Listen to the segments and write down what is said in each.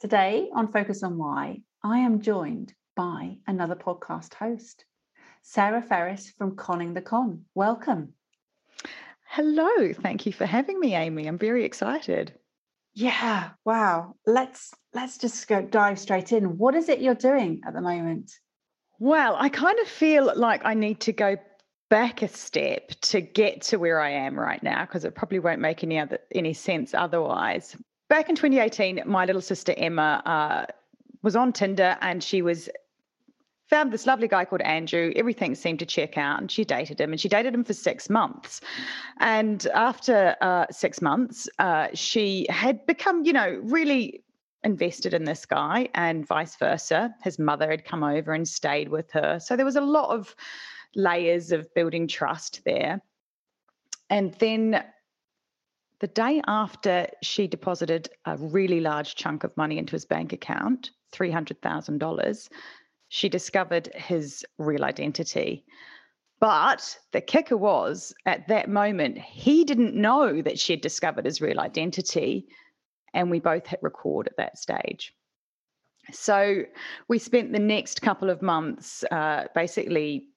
Today on Focus on Why, I am joined by another podcast host, Sarah Ferris from Conning the Con. Welcome. Hello, thank you for having me, Amy. I'm very excited. Yeah, wow. Let's let's just go dive straight in. What is it you're doing at the moment? Well, I kind of feel like I need to go back a step to get to where I am right now because it probably won't make any other any sense otherwise back in 2018, my little sister Emma uh, was on Tinder and she was found this lovely guy called Andrew. Everything seemed to check out, and she dated him, and she dated him for six months. And after uh, six months, uh, she had become, you know, really invested in this guy, and vice versa. His mother had come over and stayed with her, so there was a lot of layers of building trust there. And then the day after she deposited a really large chunk of money into his bank account, $300,000, she discovered his real identity. But the kicker was at that moment, he didn't know that she had discovered his real identity. And we both hit record at that stage. So we spent the next couple of months uh, basically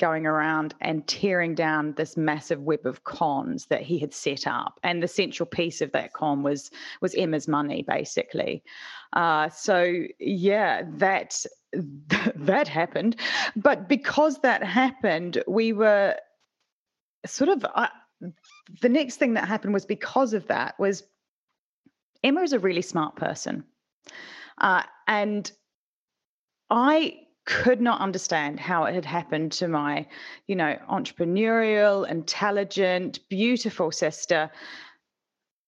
going around and tearing down this massive web of cons that he had set up. And the central piece of that con was was emma's money basically. Uh, so yeah that that happened. But because that happened we were sort of uh, the next thing that happened was because of that was emma is a really smart person. Uh, and i could not understand how it had happened to my, you know, entrepreneurial, intelligent, beautiful sister.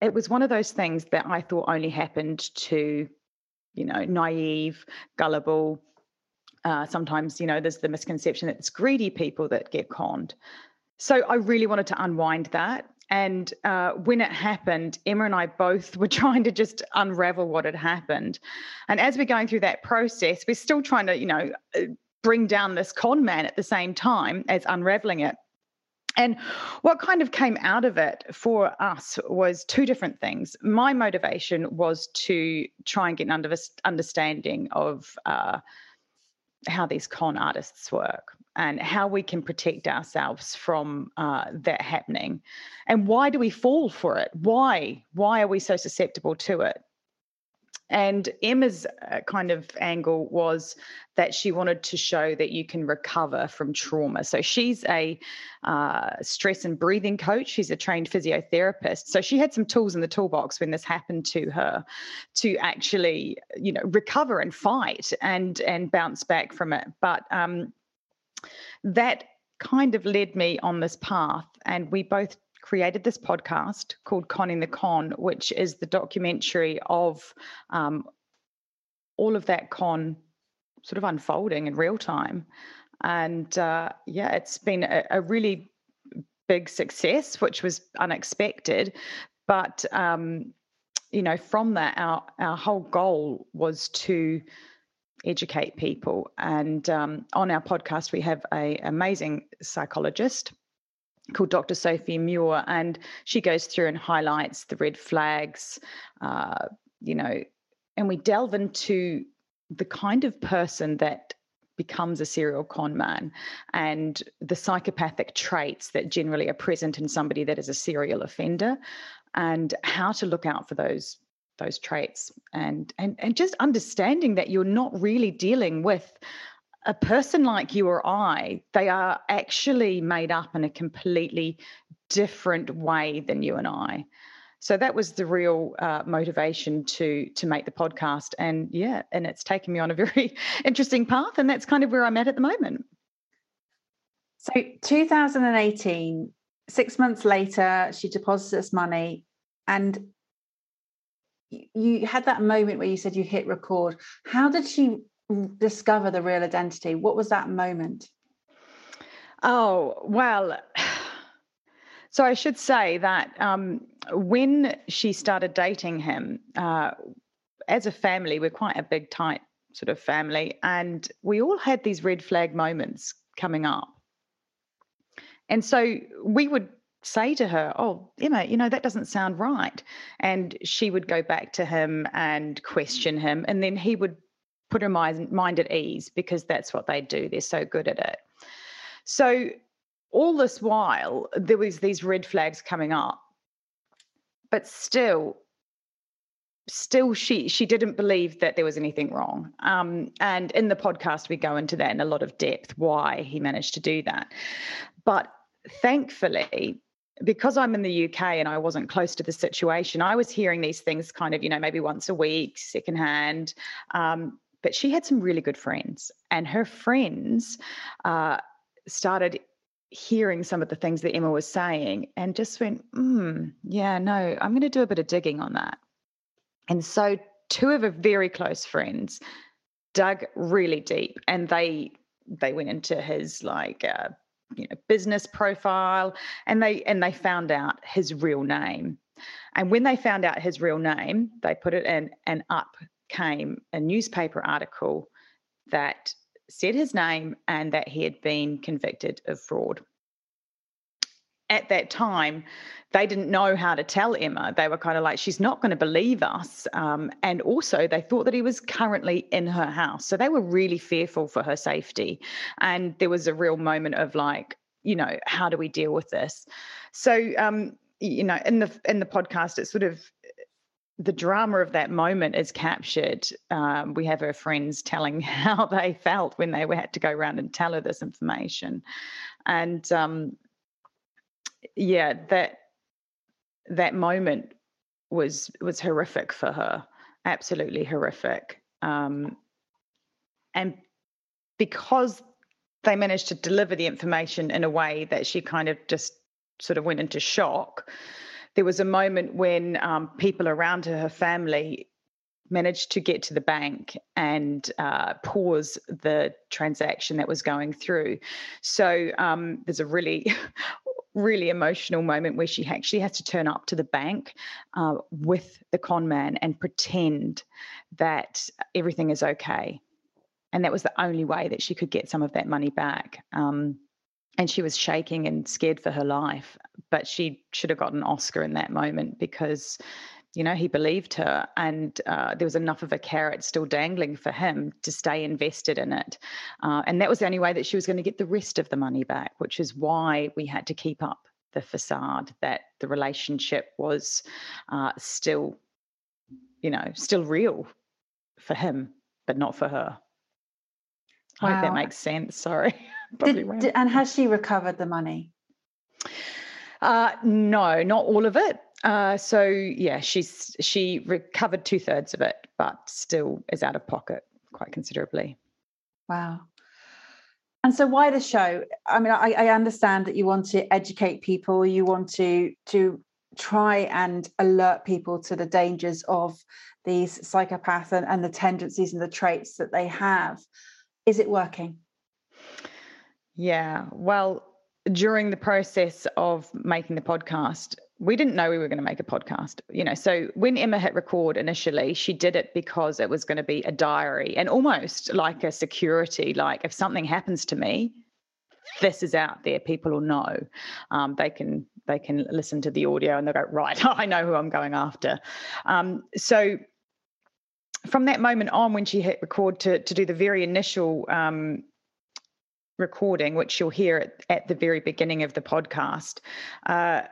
It was one of those things that I thought only happened to, you know, naive, gullible. Uh, sometimes, you know, there's the misconception that it's greedy people that get conned. So I really wanted to unwind that. And uh, when it happened, Emma and I both were trying to just unravel what had happened. And as we're going through that process, we're still trying to, you know, uh, bring down this con man at the same time as unraveling it. And what kind of came out of it for us was two different things. My motivation was to try and get an understanding of uh, how these con artists work and how we can protect ourselves from uh, that happening and why do we fall for it why why are we so susceptible to it and Emma's uh, kind of angle was that she wanted to show that you can recover from trauma. So she's a uh, stress and breathing coach. She's a trained physiotherapist. So she had some tools in the toolbox when this happened to her to actually, you know, recover and fight and and bounce back from it. But um, that kind of led me on this path, and we both created this podcast called Conning the Con, which is the documentary of um, all of that con sort of unfolding in real time. And uh, yeah, it's been a, a, really big success, which was unexpected. But um, you know, from that, our our whole goal was to educate people. And um, on our podcast, we have a amazing psychologist called Dr. Sophie Muir, and she goes through and highlights the red flags, uh, you know, and we delve into the kind of person that becomes a serial con man and the psychopathic traits that generally are present in somebody that is a serial offender and how to look out for those those traits and and and just understanding that you're not really dealing with a person like you or I, they are actually made up in a completely different way than you and I. So that was the real uh, motivation to to make the podcast, and yeah, and it's taken me on a very interesting path, and that's kind of where I'm at at the moment. So 2018, six months later, she deposits money, and you had that moment where you said you hit record. How did she discover the real identity? What was that moment? Oh, well, so I should say that um, when she started dating him, uh, as a family, we're quite a big, tight sort of family, and we all had these red flag moments coming up. And so we would say to her, Oh, Emma, you know, that doesn't sound right. And she would go back to him and question him. And then he would put her mind, mind at ease because that's what they do. They're so good at it. So all this while, there was these red flags coming up. But still, still she she didn't believe that there was anything wrong um, and in the podcast we go into that in a lot of depth why he managed to do that but thankfully because I'm in the UK and I wasn't close to the situation, I was hearing these things kind of, you know, maybe once a week, secondhand. Um, but she had some really good friends, and her friends uh, started hearing some of the things that Emma was saying and just went, hmm, yeah, no, I'm going to do a bit of digging on that. And so, two of her very close friends dug really deep and they they went into his like uh, you know business profile and they and they found out his real name. And when they found out his real name they put it in and up came a newspaper article that said his name and that he had been convicted of fraud at that time, they didn't know how to tell Emma. They were kind of like, she's not going to believe us. Um, and also, they thought that he was currently in her house. So they were really fearful for her safety. And there was a real moment of like, you know, how do we deal with this? So, um, you know, in the in the podcast, it's sort of the drama of that moment is captured. Um, we have her friends telling how they felt when they had to go around and tell her this information, and um, yeah, that that moment was was horrific for her, absolutely horrific. Um, and because they managed to deliver the information in a way that she kind of just sort of went into shock. There was a moment when um, people around her, her family, managed to get to the bank and uh, pause the transaction that was going through. So um, there's a really really emotional moment where she actually has to turn up to the bank uh, with the con man and pretend that everything is okay. And that was the only way that she could get some of that money back. Um, and she was shaking and scared for her life. But she should have got an Oscar in that moment because you know, he believed her, and uh, there was enough of a carrot still dangling for him to stay invested in it. Uh, and that was the only way that she was going to get the rest of the money back, which is why we had to keep up the facade that the relationship was uh, still, you know, still real for him, but not for her. Wow. I hope that makes sense. Sorry. did, did, and has she recovered the money? Uh, no, not all of it. Uh, so yeah, she's she recovered two thirds of it, but still is out of pocket quite considerably. Wow. And so, why the show? I mean, I, I understand that you want to educate people, you want to to try and alert people to the dangers of these psychopaths and, and the tendencies and the traits that they have. Is it working? Yeah. Well, during the process of making the podcast, we didn't know we were going to make a podcast you know? So when emma hit record initially she did it because it was going to be a diary and almost like a security like if something happens to me this is out there people will know. Um, they can they can listen to the audio and they'll go right i know who i'm going after. Um, so from that moment on when she hit record to, to do the very initial um, recording which you'll hear at, at, the very beginning of the podcast uh,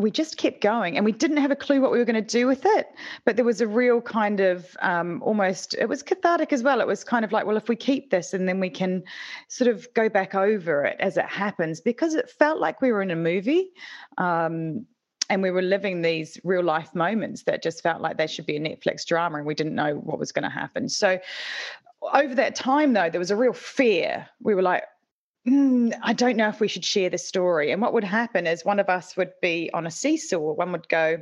we just kept going and we didn't have a clue what we were going to do with it. But there was a real kind of um, almost it was cathartic as well. It was kind of like well if we keep this and then we can sort of go back over it as it happens because it felt like we were in a movie um, and we were living these real life moments that just felt like they should be a netflix drama and we didn't know what was going to happen. So over that time though there was a real fear. We were like mm, I don't know if we should share this story. And what would happen is one of us would be on a seesaw. One would go,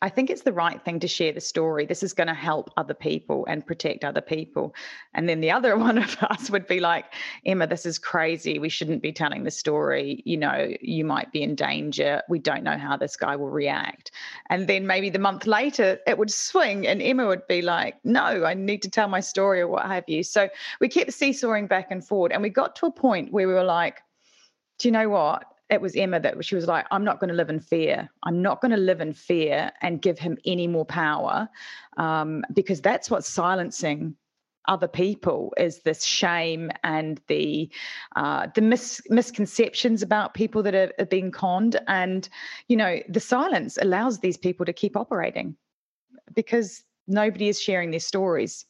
I think it's the right thing to share the story. This is going to help other people and protect other people. And then the other one of us would be like, Emma, this is crazy. We shouldn't be telling the story. You know, you might be in danger. We don't know how this guy will react. And then maybe the month later, it would swing, and Emma would be like, no, I need to tell my story or what have you. So we kept seesawing back and forward. And we got to a point where we were like, do you know what? It was Emma that she was like, I'm not going to live in fear. I'm not going to live in fear and give him any more power. Um, because that's what's silencing other people is this shame and the uh, the mis- misconceptions about people that are, are being conned. And you know the silence allows these people to keep operating because nobody is sharing their stories.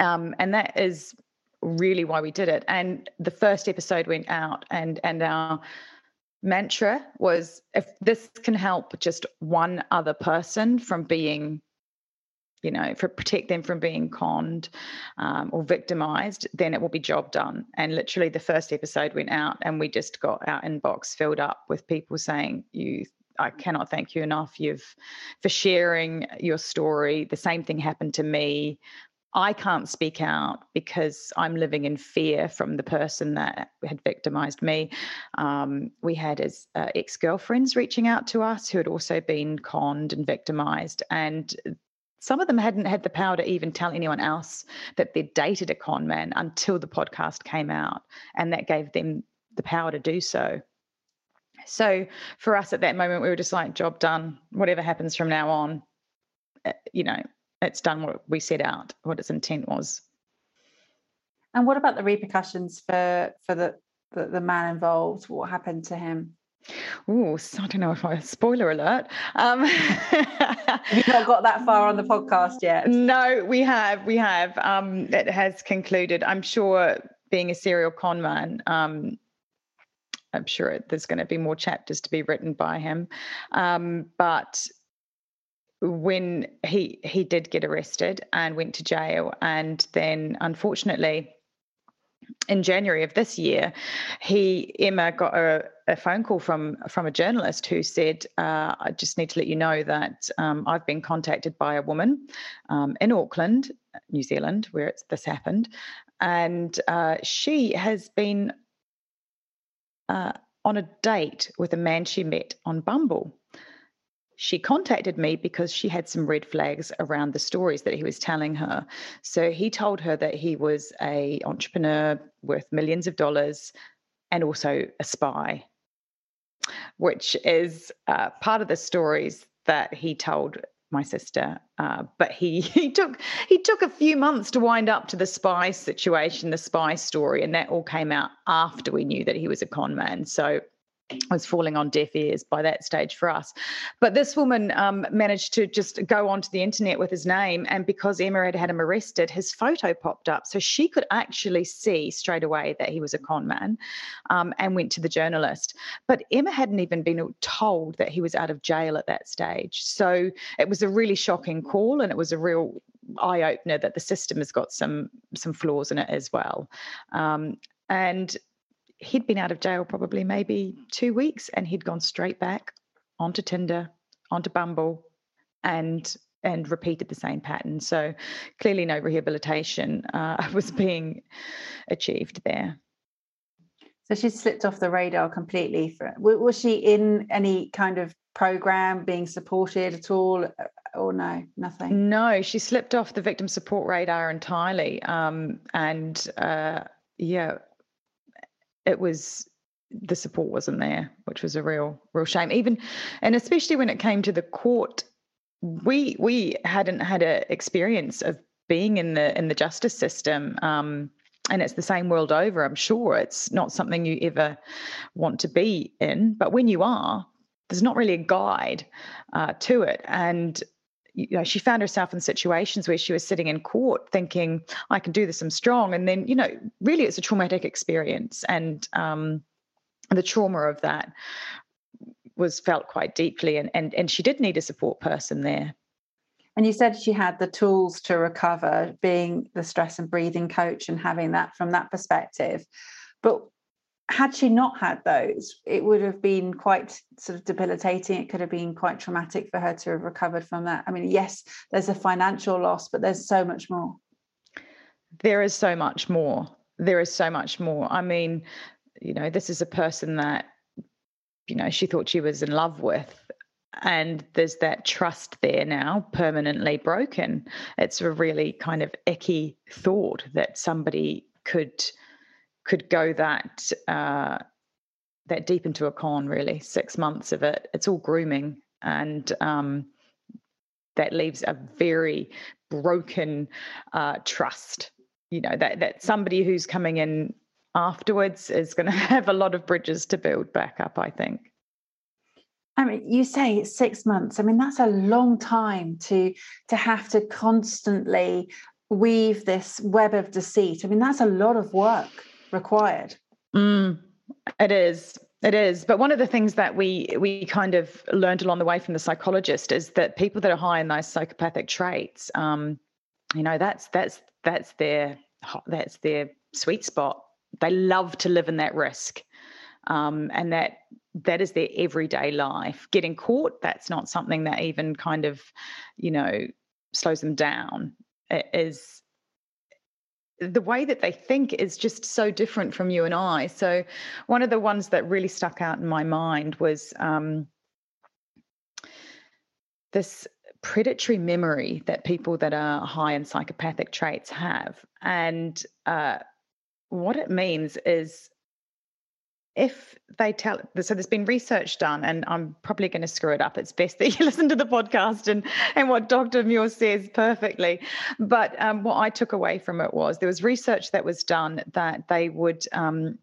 Um, and that is really why we did it. And the first episode went out and and our mantra was if this can help just one other person from being you know, for protect them from being conned um, or victimized, then it will be job done. And literally, the first episode went out, and we just got our inbox filled up with people saying, "You, I cannot thank you enough. You've for sharing your story. The same thing happened to me. I can't speak out because I'm living in fear from the person that had victimized me. Um, we had his uh, ex girlfriends reaching out to us who had also been conned and victimized. And some of them hadn't had the power to even tell anyone else that they'd dated a con man until the podcast came out. And that gave them the power to do so. So for us at that moment, we were just like, job done. Whatever happens from now on, eh, you know, it's done what we set out, what its intent was. And what about the repercussions for for the the, the man involved? What happened to him? Oh, so I don't know if I spoiler alert. Um, You've not got that far on the podcast yet. No, we have. We have. Um, it has concluded. I'm sure, being a serial con man, um, I'm sure there's going to be more chapters to be written by him. Um, but when he he did get arrested and went to jail and then unfortunately in January of this year, he Emma got a, a, phone call from from a journalist who said, uh, "I just need to let you know that um, I've been contacted by a woman um, in Auckland, New Zealand, where this happened, and uh, she has been uh, on a date with a man she met on Bumble." She contacted me because she had some red flags around the stories that he was telling her. So he told her that he was a entrepreneur worth millions of dollars and also a spy, which is uh, part of the stories that he told my sister. Uh, but he he took he took a few months to wind up to the spy situation, the spy story, and that all came out after we knew that he was a con man. So was falling on deaf ears by that stage for us. But this woman um, managed to just go onto the internet with his name, and because Emma had had him arrested, his photo popped up, so she could actually see straight away that he was a con man, um, and went to the journalist. But Emma hadn't even been told that he was out of jail at that stage, so it was a really shocking call, and it was a real eye opener that the system has got some some flaws in it as well. Um, and he'd been out of jail probably maybe two weeks and he'd gone straight back onto Tinder, onto Bumble, and and repeated the same pattern. So clearly, no rehabilitation uh, was being achieved there. So she slipped off the radar completely. For, was she in any kind of program being supported at all, uh, or no, nothing? No, she slipped off the victim support radar entirely. Um, and uh, yeah, it was the support wasn't there, which was a real real shame. Even and especially when it came to the court, we we hadn't had an experience of being in the in the justice system. Um, and it's the same world over. I'm sure it's not something you ever want to be in, but when you are, there's not really a guide uh, to it. And you know, she found herself in situations where she was sitting in court thinking, I can do this, I'm strong. And then, you know, really it's a traumatic experience. And um, the trauma of that was felt quite deeply. And, and, and she did need a support person there. And you said she had the tools to recover, being the stress and breathing coach and having that from that perspective. But had she not had those, it would have been quite sort of debilitating. It could have been quite traumatic for her to have recovered from that. I mean, yes, there's a financial loss, but there's so much more. There is so much more. There is so much more. I mean, you know, this is a person that, you know, she thought she was in love with. And there's that trust there now permanently broken. It's a really kind of icky thought that somebody could could go that uh, that deep into a con. Really, six months of it. It's all grooming, and um, that leaves a very broken uh, trust. You know that that somebody who's coming in afterwards is going to have a lot of bridges to build back up. I think. I mean, you say six months. I mean, that's a long time to to have to constantly weave this web of deceit. I mean, that's a lot of work required. Mm, it is. It is. But one of the things that we we kind of learned along the way from the psychologist is that people that are high in those psychopathic traits, um, you know, that's that's that's their that's their sweet spot. They love to live in that risk. Um, and that that is their everyday life. Getting caught, that's not something that even kind of, you know, slows them down. It is the way that they think is just so different from you and I. So, one of the ones that really stuck out in my mind was um, this predatory memory that people that are high in psychopathic traits have. And uh, what it means is if they tell so there's been research done and i'm probably going to screw it up. It's best that you listen to the podcast and and what dr muir says perfectly. But um, what i took away from it was there was research that was done that they would um,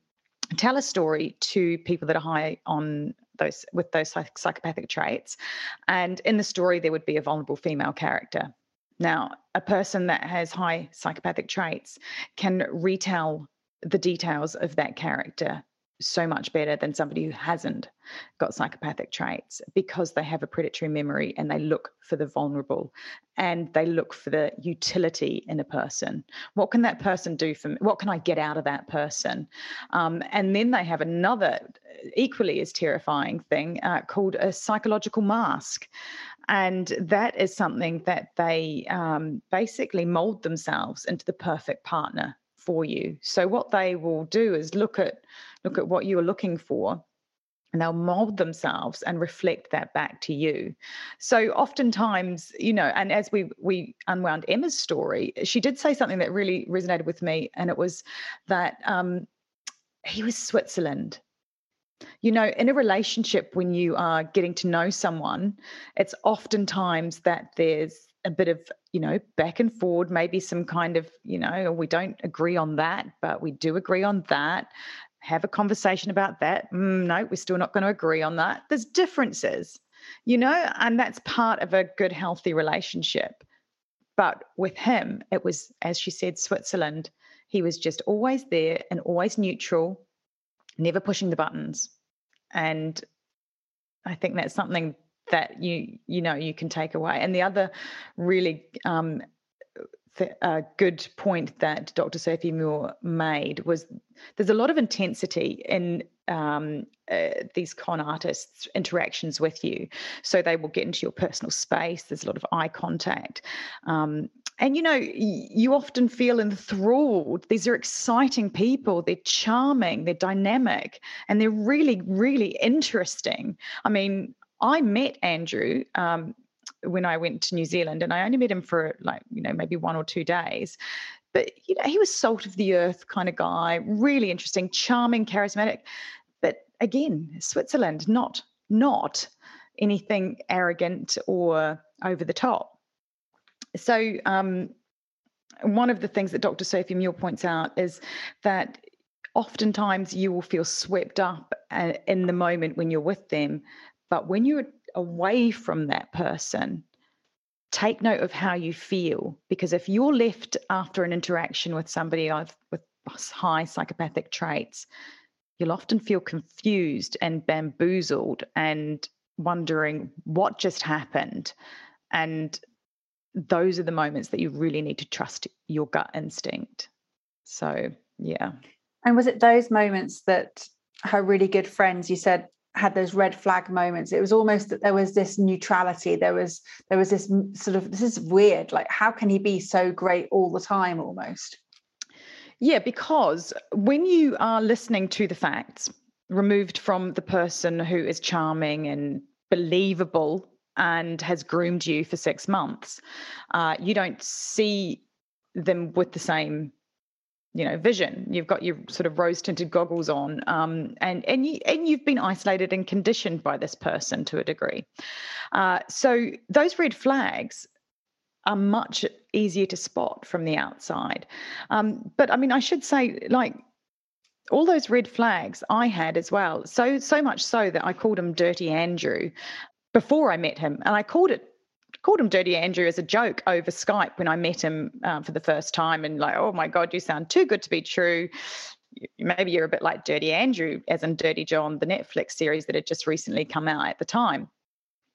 tell a story to people that are high on those with those psychopathic traits. And in the story there would be a vulnerable female character. Now a person that has high psychopathic traits can retell the details of that character so much better than somebody who hasn't got psychopathic traits because they have a predatory memory and they look for the vulnerable and they look for the utility in a person. What can that person do for me? What can I get out of that person? Um, and then they have another equally as terrifying thing uh, called a psychological mask. And that is something that they um, basically mold themselves into the perfect partner for you. So what they will do is look at look at what you are looking for and they'll mold themselves and reflect that back to you so oftentimes you know and as we we unwound emma's story she did say something that really resonated with me and it was that um, he was switzerland you know in a relationship when you are getting to know someone it's oftentimes that there's a bit of you know back and forward maybe some kind of you know we don't agree on that but we do agree on that. Have a conversation about that. Mm, no we're still not going to agree on that. There's differences you know and that's part of a good healthy relationship. But with him it was as she said switzerland. He was just always there and always neutral never pushing the buttons. And i think that's something that you you know you can take away. And the other really um, th- uh, good point that Dr. Sophie Muir made was there's a lot of intensity in um, uh, these con artists' interactions with you. So they will get into your personal space. There's a lot of eye contact. Um, and you know, you often feel enthralled. These are exciting people. They're charming, they're dynamic, and they're really, really interesting. I mean, I met Andrew um, when I went to New Zealand, and I only met him for like you know maybe one or two days. But you know, he was salt of the earth kind of guy, really interesting, charming, charismatic. But again, Switzerland, not not anything arrogant or over the top. So um, one of the things that Dr. Sophie Muir points out is that oftentimes you will feel swept up uh, in the moment when you're with them but when you're away from that person, take note of how you feel. Because if you're left after an interaction with somebody with high psychopathic traits, you'll often feel confused and bamboozled and wondering what just happened. And those are the moments that you really need to trust your gut instinct. So, yeah. And was it those moments that her really good friends, you said, had those red flag moments? It was almost that there was this neutrality. There was there was this sort of this is weird. Like, how can he be so great all the time almost? Yeah, because when you are listening to the facts, removed from the person who is charming and believable and has groomed you for six months, uh, you don't see them with the same you know vision you've got your sort of rose tinted goggles on um, and and you and you've been isolated and conditioned by this person to a degree uh, so those red flags are much easier to spot from the outside um, but i mean i should say like all those red flags I had as well. So so much so that I called him Dirty Andrew before I met him, and I called it called him Dirty Andrew as a joke over Skype when I met him uh, for the first time, and like, oh my God, you sound too good to be true. Maybe you're a bit like Dirty Andrew, as in Dirty John, the Netflix series that had just recently come out at the time.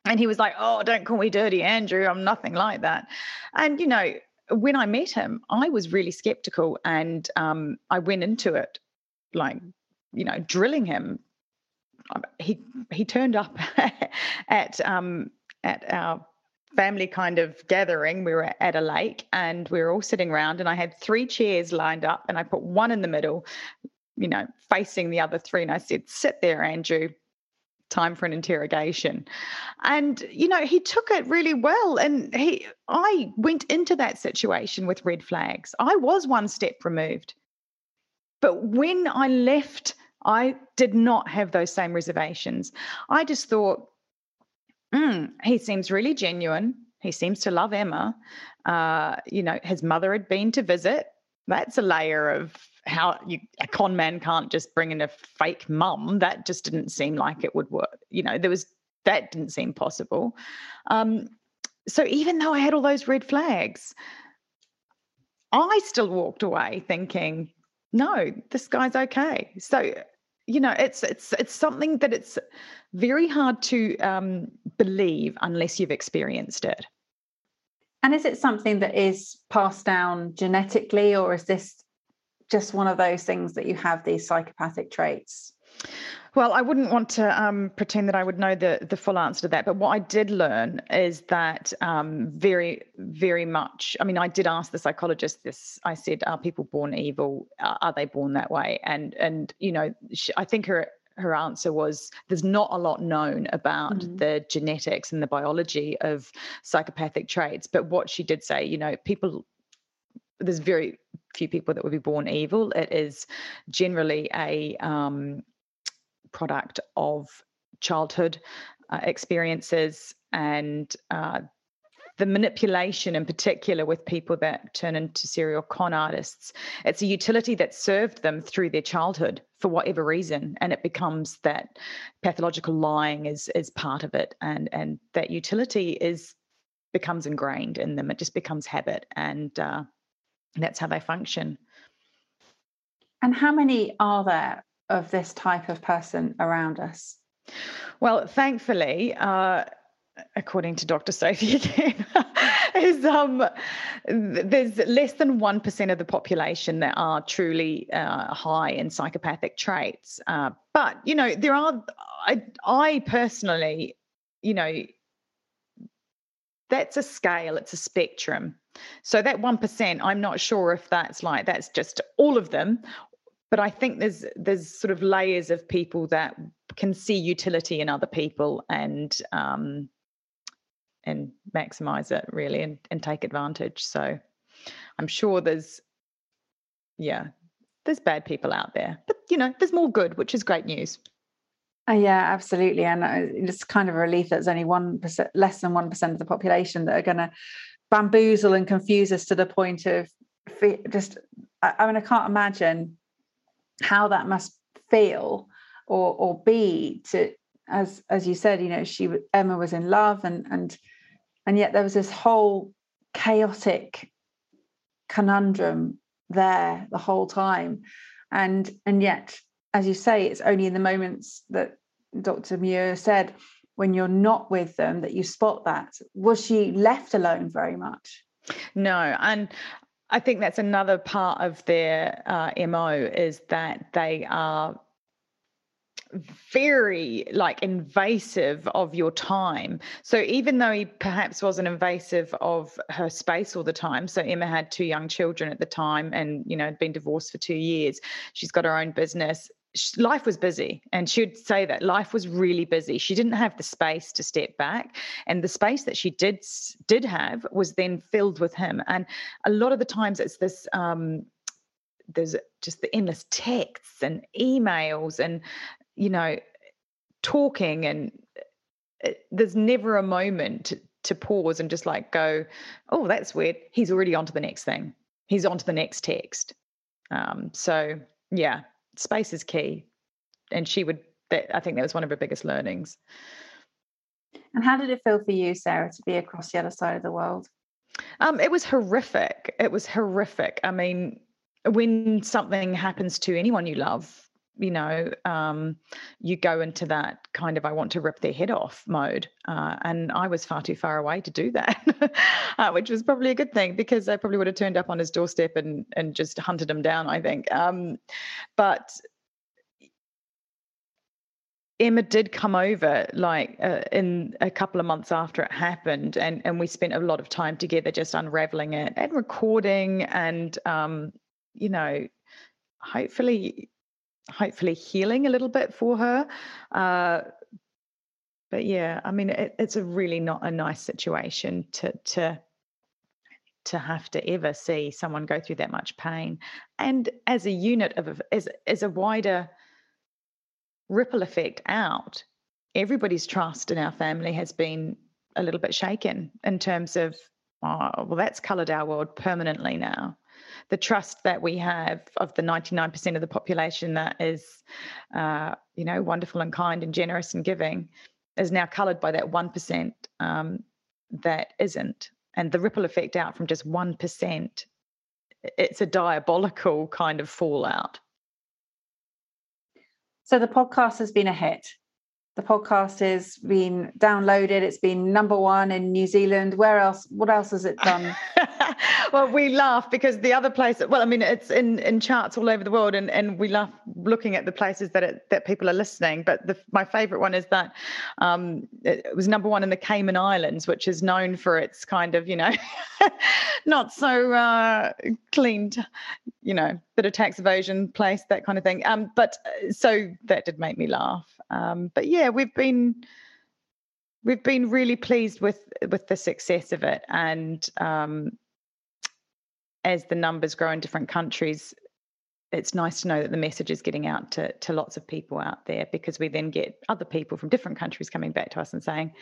And he was like, oh, don't call me Dirty Andrew. I'm nothing like that. And, you know, when I met him, I was really skeptical and um, I went into it like, you know, drilling him. Um, he he turned up at um, at our family kind of gathering. We were at a lake and we were all sitting around, and I had three chairs lined up, and I put one in the middle, you know, facing the other three. And I said, Sit there, Andrew. Time for an interrogation. And, you know, he took it really well. And he, I went into that situation with red flags. I was one step removed. But when I left, I did not have those same reservations. I just thought, mm, he seems really genuine. He seems to love Emma. Uh, you know, his mother had been to visit. That's a layer of how you, a con man can't just bring in a fake mum. That just didn't seem like it would work. You know, there was that didn't seem possible. Um, so even though I had all those red flags, I still walked away thinking, no, this guy's okay. So you know it's it's it's something that it's very hard to um, believe unless you've experienced it. And is it something that is passed down genetically or is this just one of those things that you have these psychopathic traits well, I wouldn't want to um, pretend that I would know the the full answer to that. But what I did learn is that um, very, very much. I mean, I did ask the psychologist this. I said, "Are people born evil? Are they born that way?" And and you know, she, I think her her answer was there's not a lot known about mm-hmm. the genetics and the biology of psychopathic traits but what she did say you know people there's very few people that would be born evil it is generally a um, product of childhood uh, experiences and uh, the manipulation in particular with people that turn into serial con artists. It's a utility that served them through their childhood for whatever reason and it becomes that pathological lying is is part of it and and that utility is becomes ingrained in them. It just becomes habit and uh, that's how they function. And how many are there of this type of person around us? Well, thankfully, uh, according to Dr. Sophie again, is um, there's less than one percent of the population that are truly uh, high in psychopathic traits. Uh, but you know, there are. I, I personally, you know, that's a scale. It's a spectrum. So that one percent, I'm not sure if that's like that's just all of them, but I think there's there's sort of layers of people that can see utility in other people and um, and maximize it really and, and take advantage. So I'm sure there's yeah, there's bad people out there, but you know, there's more good, which is great news. Uh, yeah, absolutely, and uh, it's kind of a relief that there's only one percent, less than one percent of the population that are going to bamboozle and confuse us to the point of just. I mean, I can't imagine how that must feel or or be to as as you said you know she emma was in love and and and yet there was this whole chaotic conundrum there the whole time. And and yet as you say it's only in the moments that dr muir said when you're not with them that you spot that. Was she left alone very much? No and I think that's another part of their uh, MO is that they are very like invasive of your time. So even though he perhaps wasn't invasive of her space all the time, so Emma had two young children at the time and you know had been divorced for 2 years. She's got her own business. Life was busy, and she would say that life was really busy. She didn't have the space to step back, and the space that she did did have was then filled with him. And a lot of the times, it's this um, there's just the endless texts and emails and you know, talking and it, eh, there's never a moment to, to pause and just like go, oh, that's weird. He's already on to the next thing. He's on to the next text. Um, so yeah, space is key. And she would, that, I think that was one of her biggest learnings. And how did it feel for you, Sarah, to be across the other side of the world? Um, it was horrific. It was horrific. I mean, when something happens to anyone you love, you know, um, you go into that kind of I want to rip their head off mode. Uh, and I was far too far away to do that, uh, which was probably a good thing because I probably would have turned up on his doorstep and and just hunted him down. I think, um, but. Emma did come over like uh, in a couple of months after it happened, and and we spent a lot of time together just unraveling it and recording, and um, you know, hopefully hopefully healing a little bit for her. Uh, but yeah, I mean, it, it's a really not a nice situation to to to have to ever see someone go through that much pain, and as a unit of as as a wider ripple effect out, everybody's trust in our family has been a little bit shaken in terms of, oh, well, that's coloured our world permanently now the trust that we have of the 99% of the population that is, uh, you know, wonderful and kind and generous and giving is now coloured by that 1% um, that isn't. And the ripple effect out from just 1%, it's a diabolical kind of fallout. So the podcast has been a hit. The podcast has been downloaded. It's been number one in New Zealand. Where else? What else has it done? well, we laugh because the other place, well, I mean, it's in, in charts all over the world, and, and we laugh looking at the places that it, that people are listening. But the, my favourite one is that um, it was number one in the Cayman Islands, which is known for its kind of, you know, not so uh, clean, you know, bit of tax evasion place, that kind of thing. Um, but uh, so that did make me laugh. Um, but yeah, we've been we've been really pleased with with the success of it and um, as the numbers grow in different countries, it's nice to know that the message is getting out to, to lots of people out there because we then get other people from different countries coming back to us and saying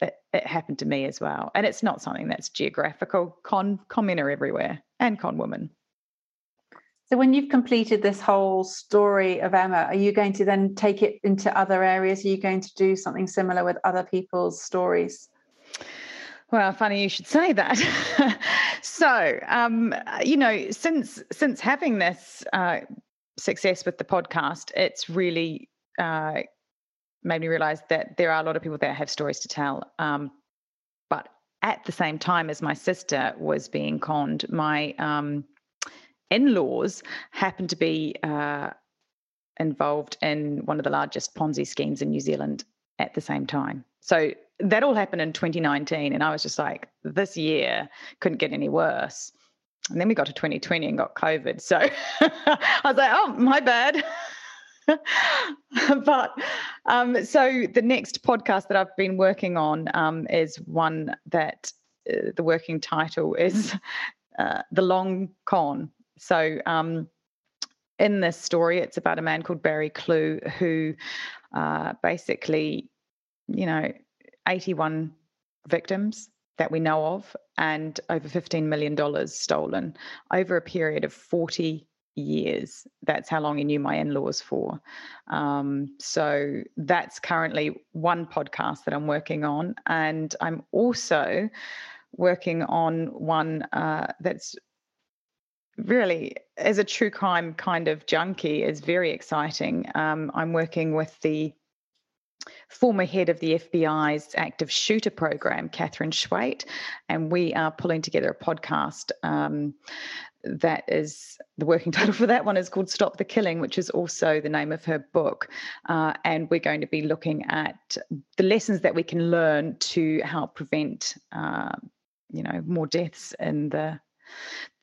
that it happened to me as well. And it's not something that's geographical. Con con men are everywhere and con women. So when you've completed this whole story of Emma, are you going to then take it into other areas? Are you going to do something similar with other people's stories? Well, funny you should say that. so, um, you know, since since having this uh, success with the podcast, it's really uh, made me realize that there are a lot of people that have stories to tell. Um, but at the same time as my sister was being conned, my um, in-laws happened to be uh, involved in one of the largest Ponzi schemes in New Zealand at the same time. So that all happened in 2019. And I was just like, this year couldn't get any worse. And then we got to 2020 and got COVID. So I was like, oh, my bad. but um, so the next podcast that I've been working on um, is one that uh, the working title is uh, The Long Con. So um, in this story, it's about a man called Barry Kloogh who uh, basically, you know, 81 victims that we know of and over $15 million stolen over a period of 40 years. That's how long he knew my in laws for. Um, so that's currently one podcast that I'm working on. And I'm also working on one uh, that's really, as a true crime kind of junkie, is very exciting. Um, I'm working with the former head of the FBI's active shooter program, Katherine Schweit, and we are pulling together a podcast. Um, that is the working title for that one is called Stop the Killing, which is also the name of her book. Uh, and we're going to be looking at the lessons that we can learn to help prevent, uh, you know, more deaths in the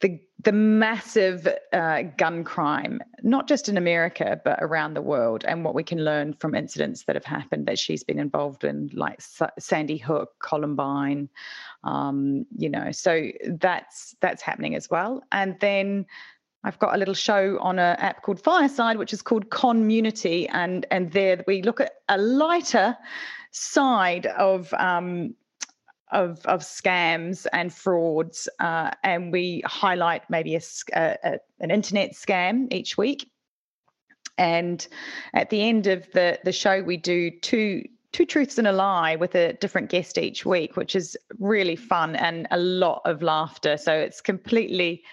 the the massive uh, gun crime, not just in America but around the world, and what we can learn from incidents that have happened that she's been involved in, like S- Sandy Hook, Columbine, um, you know. So that's that's happening as well. And then I've got a little show on an app called Fireside, which is called Community, and and there we look at a lighter side of um, of, of scams and frauds, uh, and we highlight maybe a, a, an internet scam each week. And at the end of the the show, we do two two truths and a lie with a different guest each week, which is really fun and a lot of laughter. So it's completely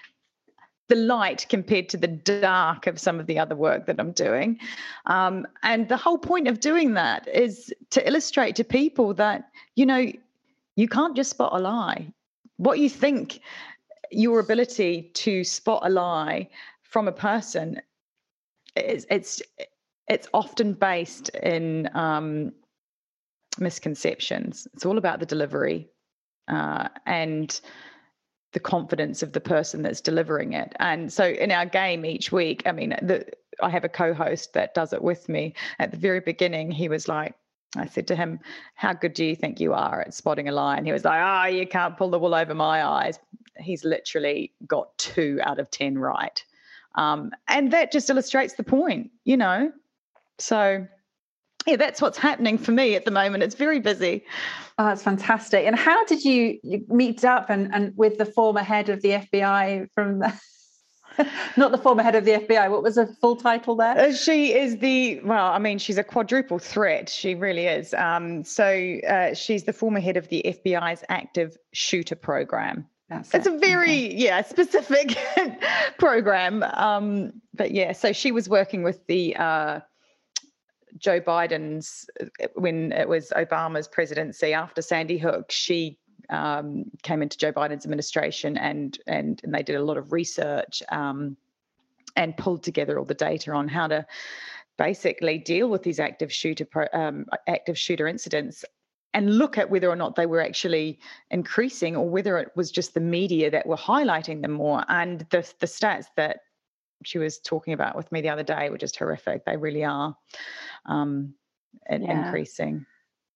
the light compared to the dark of some of the other work that I'm doing. Um, and the whole point of doing that is to illustrate to people that, you know, you can't just spot a lie. What you think your ability to spot a lie from a person is it's it's often based in um, misconceptions. It's all about the delivery uh, and the confidence of the person that's delivering it. And so in our game each week, I mean, the, I have a co-host that does it with me. At the very beginning, he was like, I said to him, How good do you think you are at spotting a lie? And he was like, Ah, oh, you can't pull the wool over my eyes. He's literally got two out of 10 right. Um, and that just illustrates the point, you know? So, yeah, that's what's happening for me at the moment. It's very busy. Oh, that's fantastic. And how did you, you meet up and, and with the former head of the FBI from the Not the former head of the FBI. What was the full title there? Uh, she is the, well, I mean, she's a quadruple threat. She really is. Um, so uh, she's the former head of the FBI's active shooter program. That's it's it. a very okay. yeah specific program um, but yeah so she was working with the uh, joe biden's uh, when it was obama's presidency after sandy hook she um, came into Joe Biden's administration, and and and they did a lot of research um, and pulled together all the data on how to basically deal with these active shooter um, active shooter incidents and look at whether or not they were actually increasing or whether it was just the media that were highlighting them more. And the the stats that she was talking about with me the other day were just horrific. They really are um, yeah. increasing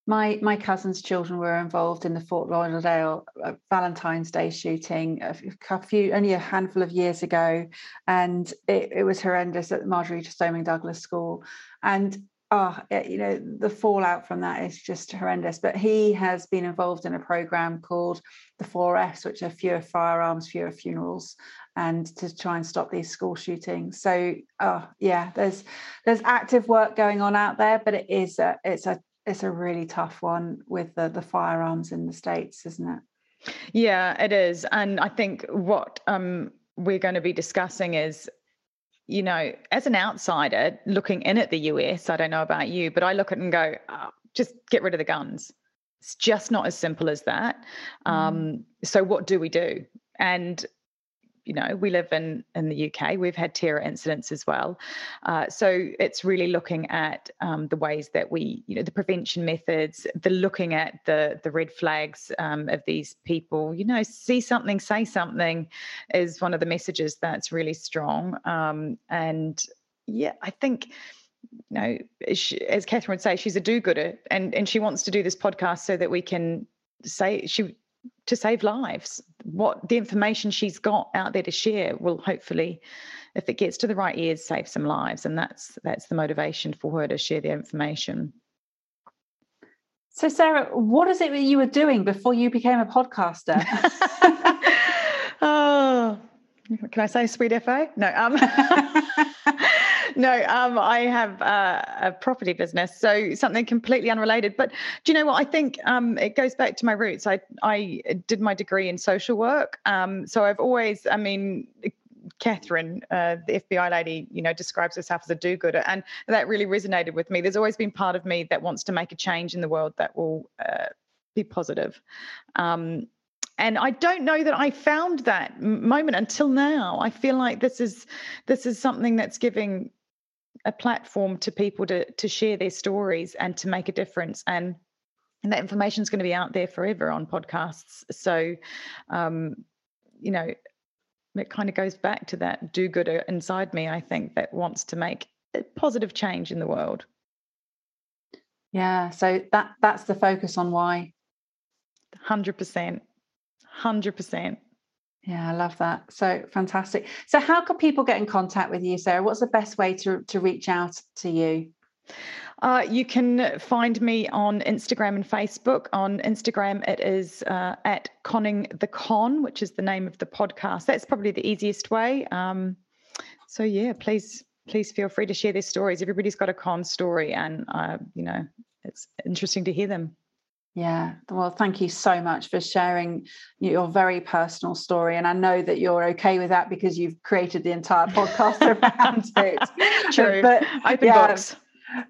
my my cousin's children were involved in the Fort Lauderdale uh, Valentine's Day shooting a, few only a handful of years ago, and it, it was horrendous at the Marjory Stoneman Douglas School, and oh, you know the fallout from that is just horrendous. But he has been involved in a program called the Four Fs, which are fewer firearms, fewer funerals, and to try and stop these school shootings. So, oh yeah, there's there's active work going on out there, but it is a, it's a it's a really tough one with the the firearms in the states, isn't it? Yeah, it is, and I think what um, we're going to be discussing is you know, as an outsider looking in at the US, I don't know about you, but I look at it and go, oh, just get rid of the guns. It's just not as simple as that. Mm. Um, so, what do we do? And you know we live in in the UK. We've had terror incidents as well, uh, so it's really looking at um, the ways that we, you know, the prevention methods, the looking at the the red flags um, of these people. You know, see something, say something, is one of the messages that's really strong. Um, and yeah, I think you know, as Katherine would say, she's a do-gooder, and and she wants to do this podcast so that we can say she to save lives. What the information she's got out there to share will hopefully, if it gets to the right ears, save some lives. And that's that's the motivation for her to share the information. So, Sarah, what is it that you were doing before you became a podcaster? oh, can I say sweet FA? No. Um, no, um, I have uh, a property business, so something completely unrelated. But do you know what? I think um, it goes back to my roots. I I did my degree in social work, um, so I've always, I mean, Katherine, uh, the FBI lady, you know, describes herself as a do-gooder, and that really resonated with me. There's always been part of me that wants to make a change in the world that will uh, be positive. Um, and I don't know that I found that moment until now. I feel like this is this is something that's giving a platform to people to to share their stories and to make a difference and and that information is going to be out there forever on podcasts. So um, you know it kind of goes back to that do-gooder inside me i think that wants to make a positive change in the world. Yeah so that that's the focus on why. 100% 100% yeah, I love that. So fantastic. So, how can people get in contact with you, Sarah? What's the best way to, to reach out to you? Uh, you can find me on Instagram and Facebook. On Instagram, it is uh, at Conning the Con, which is the name of the podcast. That's probably the easiest way. Um, so, yeah, please, please feel free to share their stories. Everybody's got a con story, and uh, you know, it's interesting to hear them. Yeah, well, thank you so much for sharing your very personal story. And I know that you're okay with that because you've created the entire podcast around it. True. But, Open yeah, box.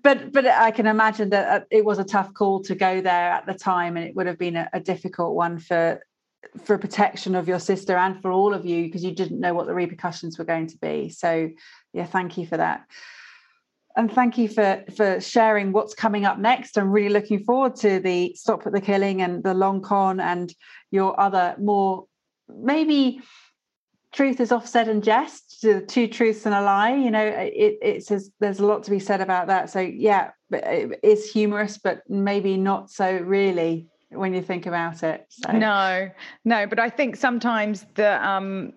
But but I can imagine that uh, it was a tough call to go there at the time, and it would have been a, a difficult one for for protection of your sister and for all of you because you didn't know what the repercussions were going to be. So yeah, thank you for that and thank you for for sharing what's coming up next. I'm really looking forward to the Stop at the Killing and the Long Con and your other more maybe truth is offset and jest two truths and a lie you know it, it says there's a lot to be said about that so yeah it is humorous but maybe not so really when you think about it so. no no but i think sometimes the um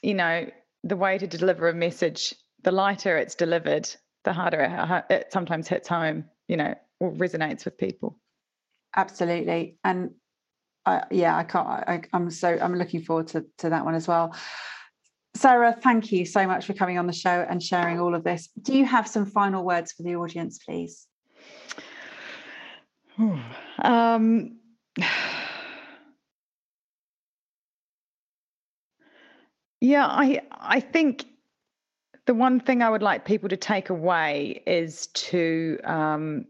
you know the way to deliver a message the lighter it's delivered the harder it, it sometimes hits home, you know, or resonates with people. Absolutely. And I, yeah, I can't, I, I'm so, I'm looking forward to, to that one as well. Sarah, thank you so much for coming on the show and sharing all of this. Do you have some final words for the audience, please? um, yeah, I I think the one thing I would like people to take away is to um,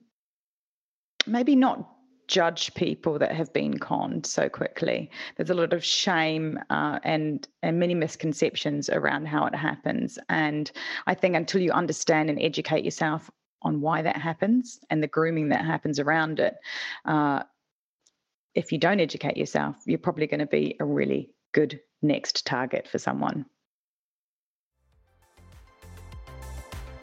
maybe not judge people that have been conned so quickly. There's a lot of shame uh, and and many misconceptions around how it happens. And I think until you understand and educate yourself on why that happens and the grooming that happens around it, uh, if you don't educate yourself, you're probably going to be a really good next target for someone.